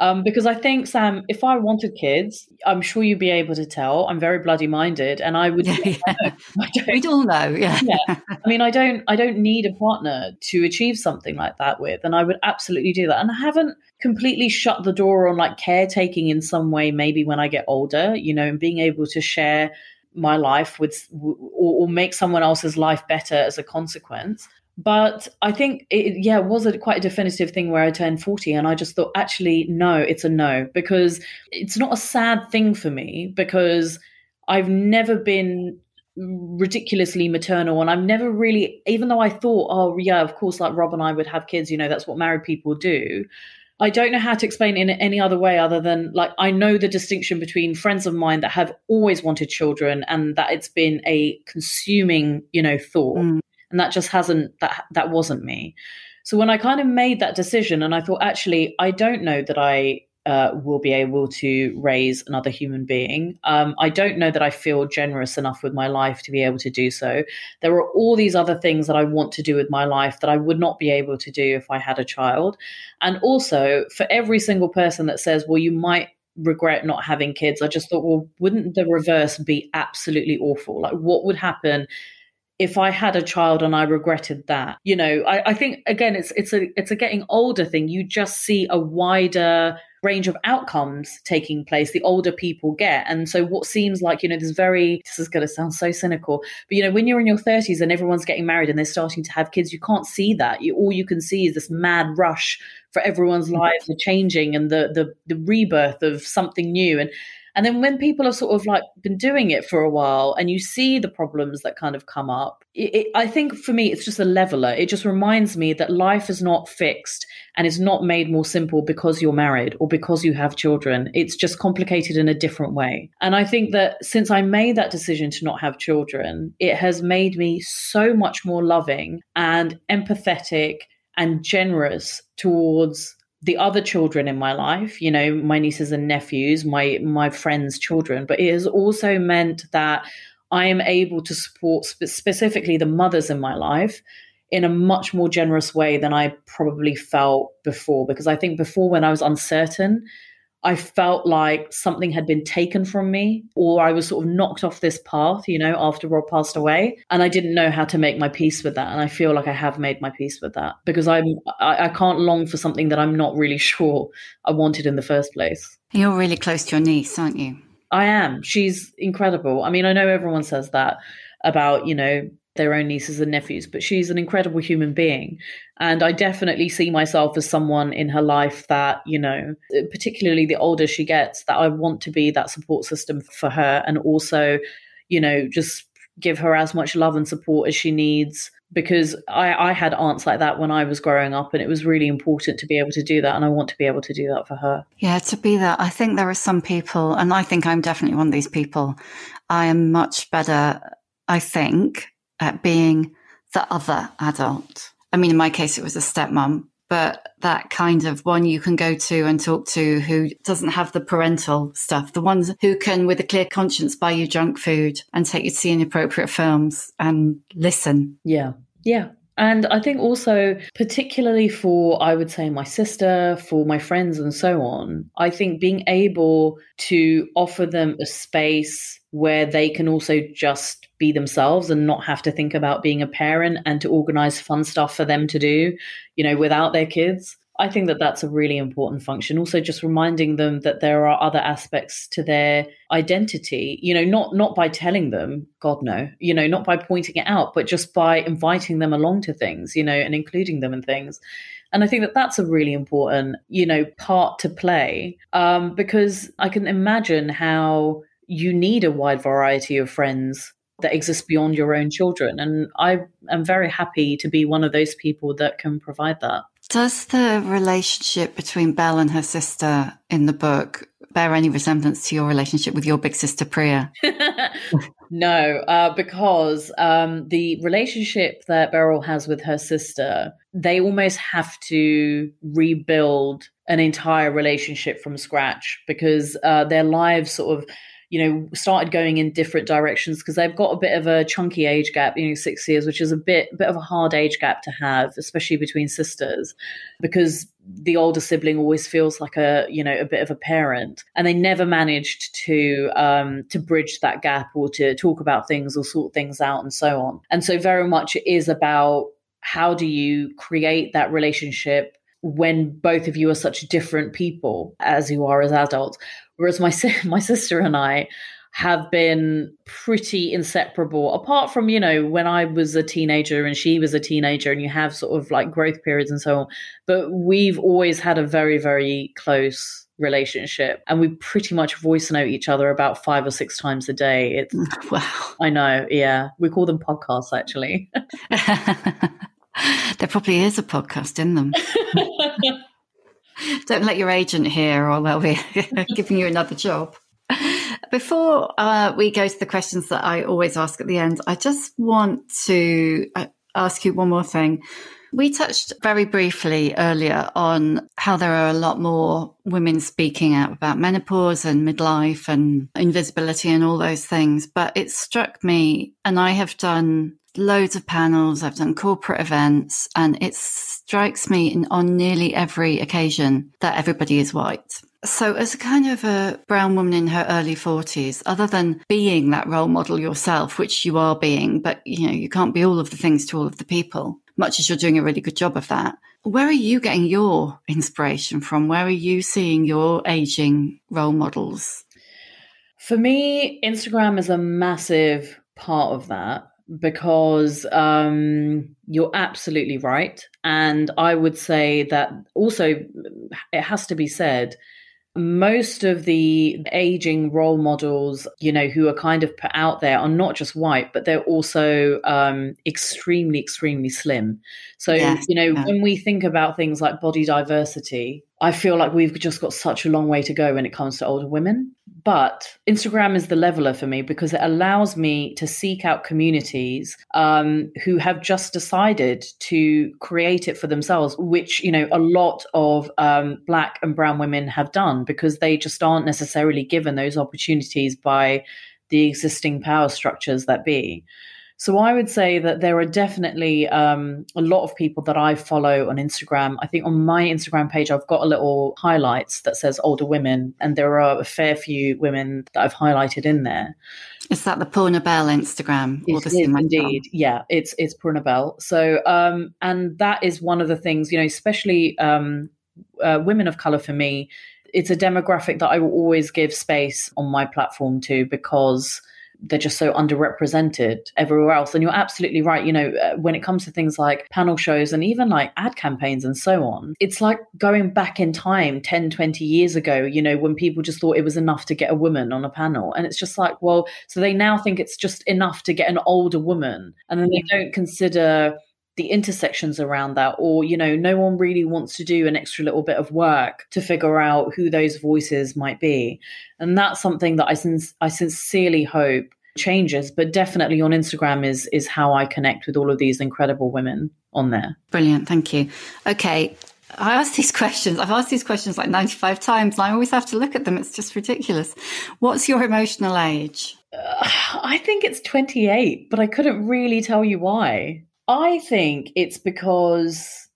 Um, because I think, Sam, if I wanted kids, I'm sure you'd be able to tell. I'm very bloody minded, and I would. Yeah, yeah. We'd all know, yeah. yeah. I mean, I don't, I don't need a partner to achieve something like that with, and I would absolutely do that. And I haven't completely shut the door on like caretaking in some way. Maybe when I get older, you know, and being able to share my life with or, or make someone else's life better as a consequence but I think it, yeah, it was a quite a definitive thing where I turned 40 and I just thought, actually, no, it's a no, because it's not a sad thing for me because I've never been ridiculously maternal and I've never really, even though I thought, oh, yeah, of course, like Rob and I would have kids, you know, that's what married people do. I don't know how to explain it in any other way other than like I know the distinction between friends of mine that have always wanted children and that it's been a consuming, you know, thought. Mm and that just hasn't that that wasn't me so when i kind of made that decision and i thought actually i don't know that i uh, will be able to raise another human being. Um, I don't know that I feel generous enough with my life to be able to do so. There are all these other things that I want to do with my life that I would not be able to do if I had a child. And also, for every single person that says, well, you might regret not having kids, I just thought, well, wouldn't the reverse be absolutely awful? Like, what would happen if I had a child and I regretted that. You know, I, I, think again it's it's a it's a getting older thing. You just see a wider range of outcomes taking place the older people get. And so what seems like, you know, this very this is gonna sound so cynical, but you know, when you're in your 30s and everyone's getting married and they're starting to have kids, you can't see that. You all you can see is this mad rush for everyone's mm-hmm. lives are changing and the the the rebirth of something new. And and then when people have sort of like been doing it for a while and you see the problems that kind of come up, it, it, I think for me, it's just a leveler. It just reminds me that life is not fixed and is not made more simple because you're married or because you have children. It's just complicated in a different way. And I think that since I made that decision to not have children, it has made me so much more loving and empathetic and generous towards the other children in my life, you know, my nieces and nephews, my my friends' children, but it has also meant that I am able to support spe- specifically the mothers in my life in a much more generous way than I probably felt before. Because I think before, when I was uncertain, I felt like something had been taken from me, or I was sort of knocked off this path, you know, after Rob passed away. And I didn't know how to make my peace with that. And I feel like I have made my peace with that because I'm, I, I can't long for something that I'm not really sure I wanted in the first place. You're really close to your niece, aren't you? I am. She's incredible. I mean, I know everyone says that about, you know, their own nieces and nephews, but she's an incredible human being. And I definitely see myself as someone in her life that, you know, particularly the older she gets, that I want to be that support system for her and also, you know, just give her as much love and support as she needs. Because I, I had aunts like that when I was growing up, and it was really important to be able to do that. And I want to be able to do that for her. Yeah, to be that. I think there are some people, and I think I'm definitely one of these people. I am much better, I think, at being the other adult. I mean, in my case, it was a stepmom, but that kind of one you can go to and talk to who doesn't have the parental stuff, the ones who can, with a clear conscience, buy you junk food and take you to see inappropriate films and listen. Yeah. Yeah. And I think also, particularly for, I would say, my sister, for my friends, and so on, I think being able to offer them a space where they can also just be themselves and not have to think about being a parent and to organize fun stuff for them to do, you know, without their kids. I think that that's a really important function. Also, just reminding them that there are other aspects to their identity. You know, not not by telling them, God no, you know, not by pointing it out, but just by inviting them along to things, you know, and including them in things. And I think that that's a really important, you know, part to play um, because I can imagine how you need a wide variety of friends that exist beyond your own children. And I am very happy to be one of those people that can provide that. Does the relationship between Belle and her sister in the book bear any resemblance to your relationship with your big sister Priya? no, uh, because um, the relationship that Beryl has with her sister, they almost have to rebuild an entire relationship from scratch because uh, their lives sort of you know, started going in different directions because they've got a bit of a chunky age gap, you know, six years, which is a bit bit of a hard age gap to have, especially between sisters, because the older sibling always feels like a you know a bit of a parent, and they never managed to um, to bridge that gap or to talk about things or sort things out and so on. And so very much it is about how do you create that relationship when both of you are such different people as you are as adults Whereas my my sister and I have been pretty inseparable apart from you know when i was a teenager and she was a teenager and you have sort of like growth periods and so on. But we've always had a very very close relationship and we pretty much voice note each other about five or six times a day. It's wow. I know yeah. We call them podcasts actually. There probably is a podcast in them Don't let your agent hear, or they'll be giving you another job. Before uh, we go to the questions that I always ask at the end, I just want to uh, ask you one more thing. We touched very briefly earlier on how there are a lot more women speaking out about menopause and midlife and invisibility and all those things. But it struck me, and I have done loads of panels, I've done corporate events, and it strikes me in, on nearly every occasion that everybody is white. So, as a kind of a brown woman in her early 40s, other than being that role model yourself, which you are being, but you know, you can't be all of the things to all of the people, much as you're doing a really good job of that. Where are you getting your inspiration from? Where are you seeing your aging role models? For me, Instagram is a massive part of that because um, you're absolutely right. And I would say that also, it has to be said, most of the aging role models, you know, who are kind of put out there are not just white, but they're also um, extremely, extremely slim. So, yes, you know, yeah. when we think about things like body diversity, I feel like we've just got such a long way to go when it comes to older women. But Instagram is the leveler for me because it allows me to seek out communities um, who have just decided to create it for themselves, which, you know, a lot of um, Black and Brown women have done because they just aren't necessarily given those opportunities by the existing power structures that be. So I would say that there are definitely um, a lot of people that I follow on Instagram. I think on my Instagram page, I've got a little highlights that says older women, and there are a fair few women that I've highlighted in there. Is that the Poorna Bell Instagram? It is indeed. Yeah, it's it's Poorna Bell. So, um, and that is one of the things, you know, especially um, uh, women of color for me. It's a demographic that I will always give space on my platform to because they're just so underrepresented everywhere else. And you're absolutely right. You know, uh, when it comes to things like panel shows and even like ad campaigns and so on, it's like going back in time 10, 20 years ago, you know, when people just thought it was enough to get a woman on a panel. And it's just like, well, so they now think it's just enough to get an older woman. And then they don't consider the intersections around that or you know no one really wants to do an extra little bit of work to figure out who those voices might be and that's something that i, sin- I sincerely hope changes but definitely on instagram is is how i connect with all of these incredible women on there brilliant thank you okay I ask these questions. I've asked these questions like 95 times and I always have to look at them. It's just ridiculous. What's your emotional age? Uh, I think it's 28, but I couldn't really tell you why. I think it's because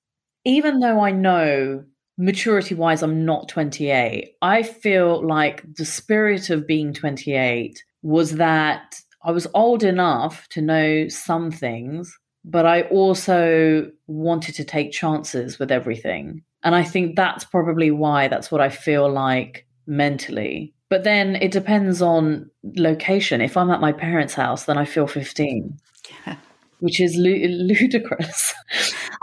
even though I know maturity wise I'm not 28, I feel like the spirit of being 28 was that I was old enough to know some things, but I also wanted to take chances with everything. And I think that's probably why that's what I feel like mentally. But then it depends on location. If I'm at my parents' house, then I feel 15. Yeah which is ludicrous.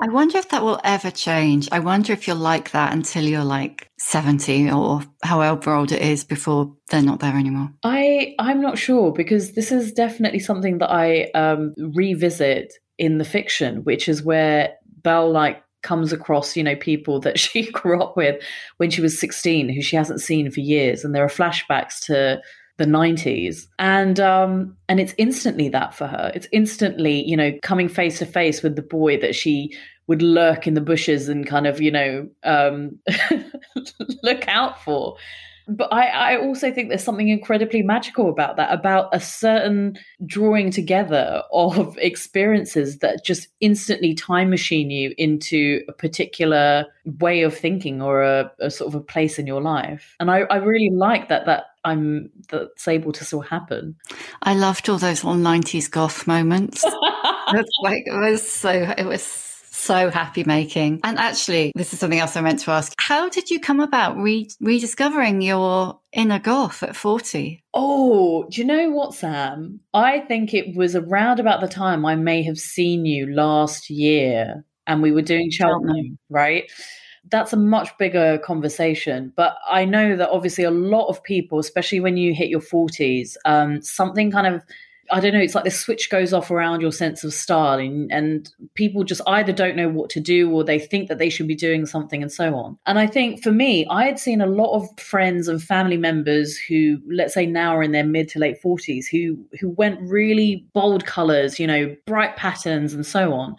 I wonder if that will ever change. I wonder if you're like that until you're like 70 or however old it is before they're not there anymore. I I'm not sure because this is definitely something that I um, revisit in the fiction, which is where Belle like comes across, you know, people that she grew up with when she was 16 who she hasn't seen for years and there are flashbacks to the 90s and um and it's instantly that for her. It's instantly you know coming face to face with the boy that she would lurk in the bushes and kind of you know um look out for but I, I also think there's something incredibly magical about that, about a certain drawing together of experiences that just instantly time machine you into a particular way of thinking or a, a sort of a place in your life. And I, I really like that that I'm that's able to still happen. I loved all those little nineties goth moments. it's like it was so it was so happy making. And actually, this is something else I meant to ask. How did you come about re- rediscovering your inner goth at 40? Oh, do you know what, Sam? I think it was around about the time I may have seen you last year and we were doing Cheltenham, right? That's a much bigger conversation. But I know that obviously a lot of people, especially when you hit your 40s, um, something kind of I don't know, it's like the switch goes off around your sense of style, and, and people just either don't know what to do or they think that they should be doing something and so on. And I think for me, I had seen a lot of friends and family members who, let's say now are in their mid to late 40s, who who went really bold colors, you know, bright patterns and so on.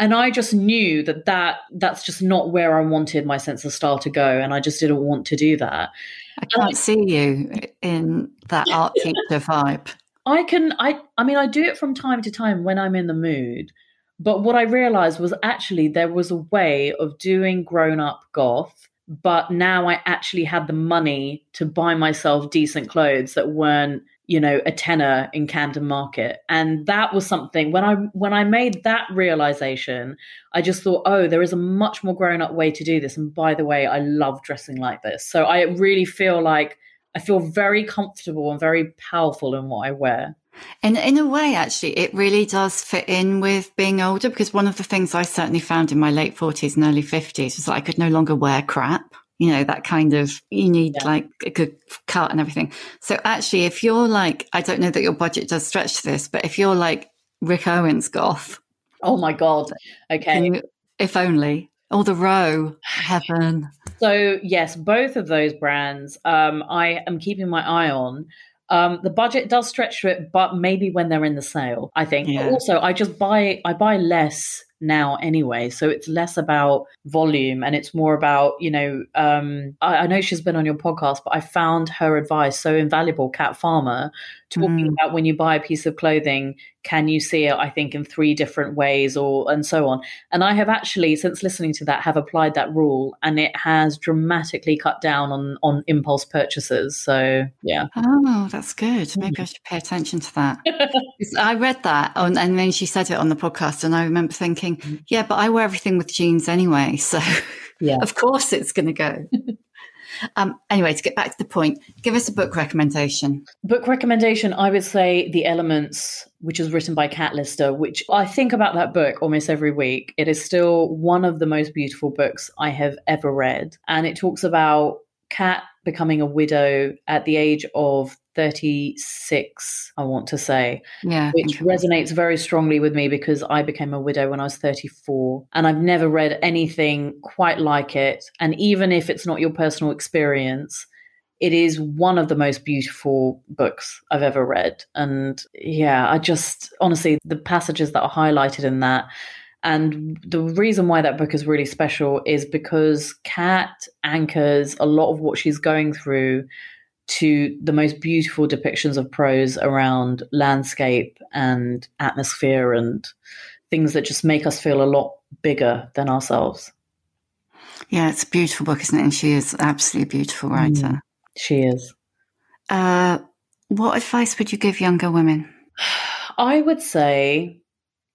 And i just knew that that that's just not where i wanted my sense of style to go and i just didn't want to do that. I can't I, see you in that art teacher vibe I can I I mean I do it from time to time when I'm in the mood. But what I realized was actually there was a way of doing grown up goth, but now I actually had the money to buy myself decent clothes that weren't, you know, a tenner in Camden Market. And that was something when I when I made that realization, I just thought, oh, there is a much more grown up way to do this. And by the way, I love dressing like this. So I really feel like I feel very comfortable and very powerful in what I wear. And in a way, actually, it really does fit in with being older because one of the things I certainly found in my late 40s and early 50s was that I could no longer wear crap. You know, that kind of, you need yeah. like a good cut and everything. So actually, if you're like, I don't know that your budget does stretch to this, but if you're like Rick Owens goth. Oh my God. Okay. You, if only. Or the row, heaven. So yes, both of those brands, um, I am keeping my eye on. Um, the budget does stretch to it, but maybe when they're in the sale, I think. Yeah. Also, I just buy I buy less now anyway. So it's less about volume and it's more about, you know, um, I, I, know she's been on your podcast, but I found her advice so invaluable, Kat Farmer, talking mm. about when you buy a piece of clothing, can you see it, I think, in three different ways or and so on. And I have actually, since listening to that, have applied that rule and it has dramatically cut down on on impulse purchases. So yeah. Oh, that's good. Maybe mm. I should pay attention to that. I read that on, and then she said it on the podcast and I remember thinking, mm. yeah, but I wear everything with jeans anyway. So yeah. of course it's gonna go. Um, anyway, to get back to the point, give us a book recommendation. Book recommendation, I would say The Elements, which is written by Kat Lister, which I think about that book almost every week. It is still one of the most beautiful books I have ever read. And it talks about Kat becoming a widow at the age of 36, I want to say. Yeah. Which resonates very strongly with me because I became a widow when I was 34 and I've never read anything quite like it. And even if it's not your personal experience, it is one of the most beautiful books I've ever read. And yeah, I just honestly, the passages that are highlighted in that. And the reason why that book is really special is because Kat anchors a lot of what she's going through to the most beautiful depictions of prose around landscape and atmosphere and things that just make us feel a lot bigger than ourselves. Yeah, it's a beautiful book, isn't it? And she is absolutely a beautiful writer. Mm, she is. Uh, what advice would you give younger women? I would say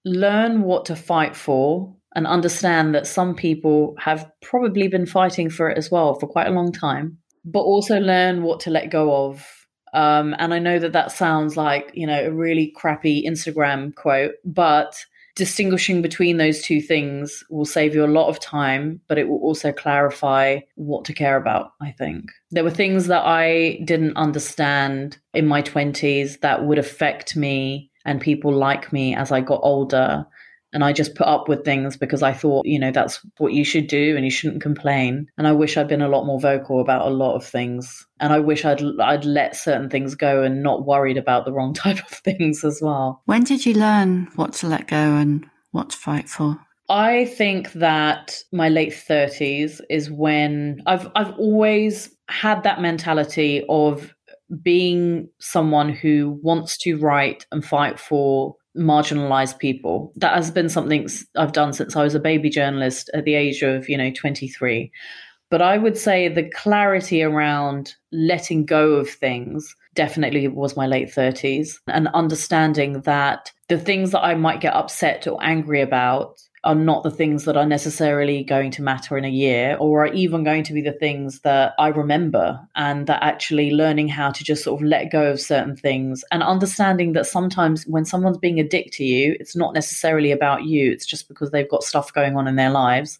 learn what to fight for and understand that some people have probably been fighting for it as well for quite a long time, but also learn what to let go of. Um, and I know that that sounds like, you know, a really crappy Instagram quote, but distinguishing between those two things will save you a lot of time, but it will also clarify what to care about, I think. There were things that I didn't understand in my 20s that would affect me and people like me as I got older. And I just put up with things because I thought, you know, that's what you should do and you shouldn't complain. And I wish I'd been a lot more vocal about a lot of things. And I wish I'd I'd let certain things go and not worried about the wrong type of things as well. When did you learn what to let go and what to fight for? I think that my late 30s is when I've I've always had that mentality of being someone who wants to write and fight for marginalized people. That has been something I've done since I was a baby journalist at the age of, you know, 23. But I would say the clarity around letting go of things definitely was my late 30s and understanding that the things that I might get upset or angry about are not the things that are necessarily going to matter in a year or are even going to be the things that I remember and that actually learning how to just sort of let go of certain things and understanding that sometimes when someone's being a dick to you, it's not necessarily about you, it's just because they've got stuff going on in their lives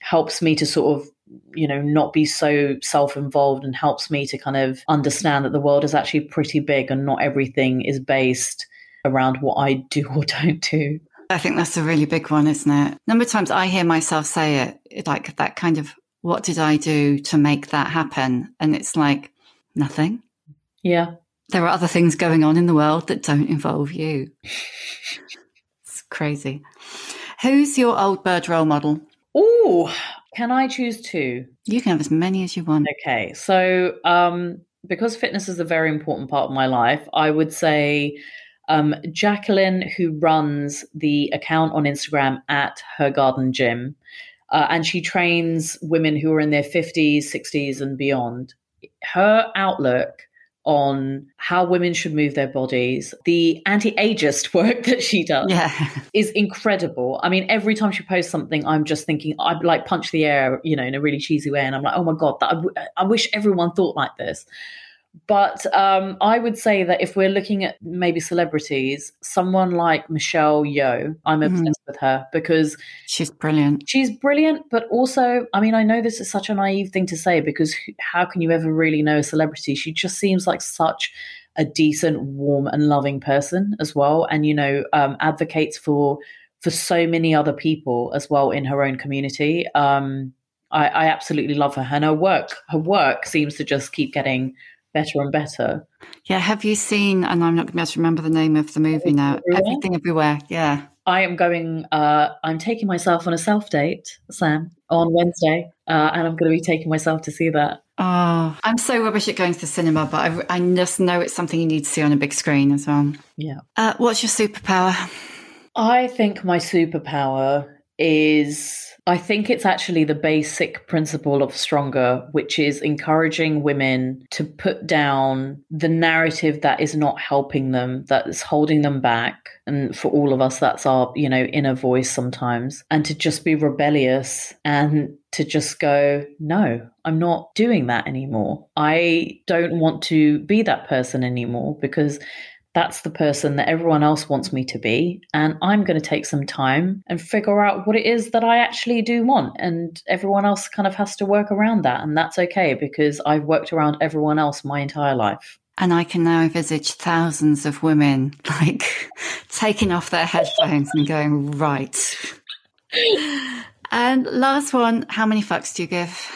helps me to sort of you know not be so self-involved and helps me to kind of understand that the world is actually pretty big and not everything is based around what I do or don't do. I think that's a really big one, isn't it? number of times I hear myself say it, like that kind of, what did I do to make that happen? And it's like, nothing. Yeah. There are other things going on in the world that don't involve you. it's crazy. Who's your old bird role model? Oh, can I choose two? You can have as many as you want. Okay. So, um, because fitness is a very important part of my life, I would say um, Jacqueline, who runs the account on Instagram at Her Garden Gym, uh, and she trains women who are in their 50s, 60s, and beyond. Her outlook on how women should move their bodies, the anti ageist work that she does yeah. is incredible. I mean, every time she posts something, I'm just thinking, I'd like punch the air, you know, in a really cheesy way. And I'm like, oh my God, that, I, w- I wish everyone thought like this. But um, I would say that if we're looking at maybe celebrities, someone like Michelle Yeoh, I'm mm-hmm. obsessed mm. with her because she's brilliant. She's brilliant, but also, I mean, I know this is such a naive thing to say because how can you ever really know a celebrity? She just seems like such a decent, warm, and loving person as well, and you know, um, advocates for for so many other people as well in her own community. Um, I, I absolutely love her, and her work. Her work seems to just keep getting better and better. Yeah, have you seen? And I'm not going to be able to remember the name of the movie now. Everywhere? Everything Everywhere. Yeah. I am going. Uh, I'm taking myself on a self date, Sam, on Wednesday, uh, and I'm going to be taking myself to see that. Oh, I'm so rubbish at going to the cinema, but I, I just know it's something you need to see on a big screen as well. Yeah. Uh, what's your superpower? I think my superpower is I think it's actually the basic principle of Stronger, which is encouraging women to put down the narrative that is not helping them, that is holding them back. And for all of us, that's our, you know, inner voice sometimes. And to just be rebellious and to just go, no, I'm not doing that anymore. I don't want to be that person anymore because that's the person that everyone else wants me to be. And I'm going to take some time and figure out what it is that I actually do want. And everyone else kind of has to work around that. And that's okay because I've worked around everyone else my entire life. And I can now envisage thousands of women like taking off their headphones and going, right. And last one, how many fucks do you give?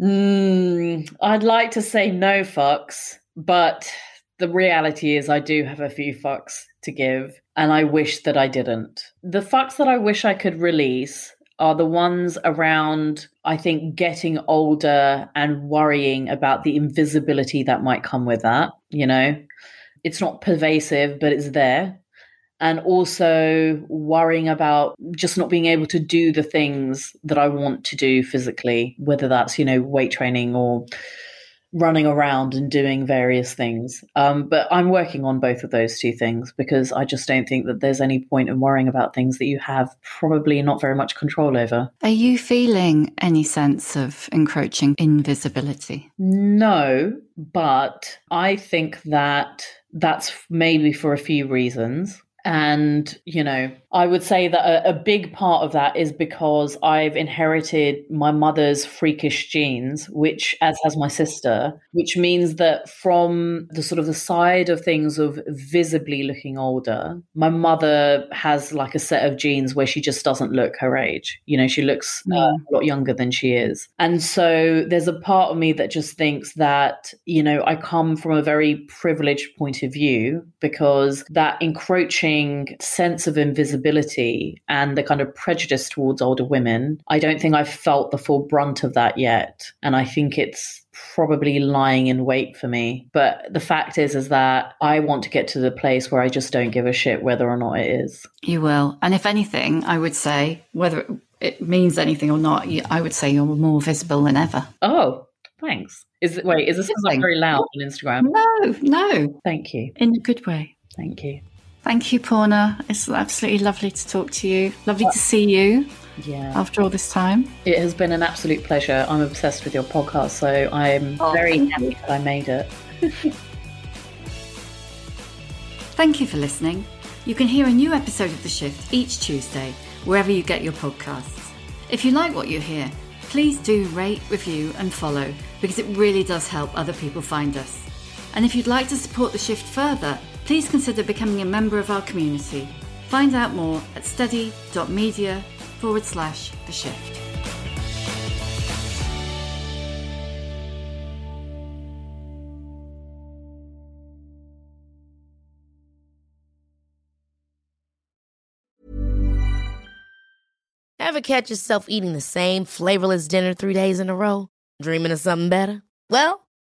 Mm, I'd like to say no fucks, but the reality is I do have a few fucks to give, and I wish that I didn't. The fucks that I wish I could release are the ones around, I think, getting older and worrying about the invisibility that might come with that. You know, it's not pervasive, but it's there. and also worrying about just not being able to do the things that I want to do physically, whether that's, you know, weight training or running around and doing various things. Um, but I'm working on both of those two things because I just don't think that there's any point in worrying about things that you have probably not very much control over. Are you feeling any sense of encroaching invisibility? No, but I think that that's maybe for a few reasons. And, you know, I would say that a, a, big part of that is because I've inherited my mother's freakish genes, which, as has my sister, which means that from the sort of the side of things of visibly looking older, my mother has like a set of genes where she just doesn't look her age. You know, she looks uh, a lot younger than she is. And so there's a part of me that just thinks that, you know, I come from a very privileged point of view because that encroaching sense of invisibility visibility and the kind of prejudice towards older women, I don't think I've felt the full brunt of that yet. And I think it's probably lying in wait for me. But the fact is, is that I want to get to the place where I just don't give a shit whether or not it is. You will. And if anything, I would say, whether it means anything or not, I would say you're more visible than ever. Oh, Thanks. Is it wait? Is this very loud on Instagram? No, no. Thank you. In a good way. Thank you. Thank you, Poorna. It's absolutely lovely to talk to you. Lovely to see you. Yeah. After all this time. It has been an absolute pleasure. I'm obsessed with your podcast, so I'm oh, very happy that I made it. thank you for listening. You can hear a new episode of The Shift each Tuesday, wherever you get your podcasts. If you like what you hear, please do rate, review, and follow because it really does help other people find us. And if you'd like to support The Shift further, please consider becoming a member of our community. Find out more at steady.media forward slash the shift. Ever catch yourself eating the same flavorless dinner three days in a row? Dreaming of something better? Well,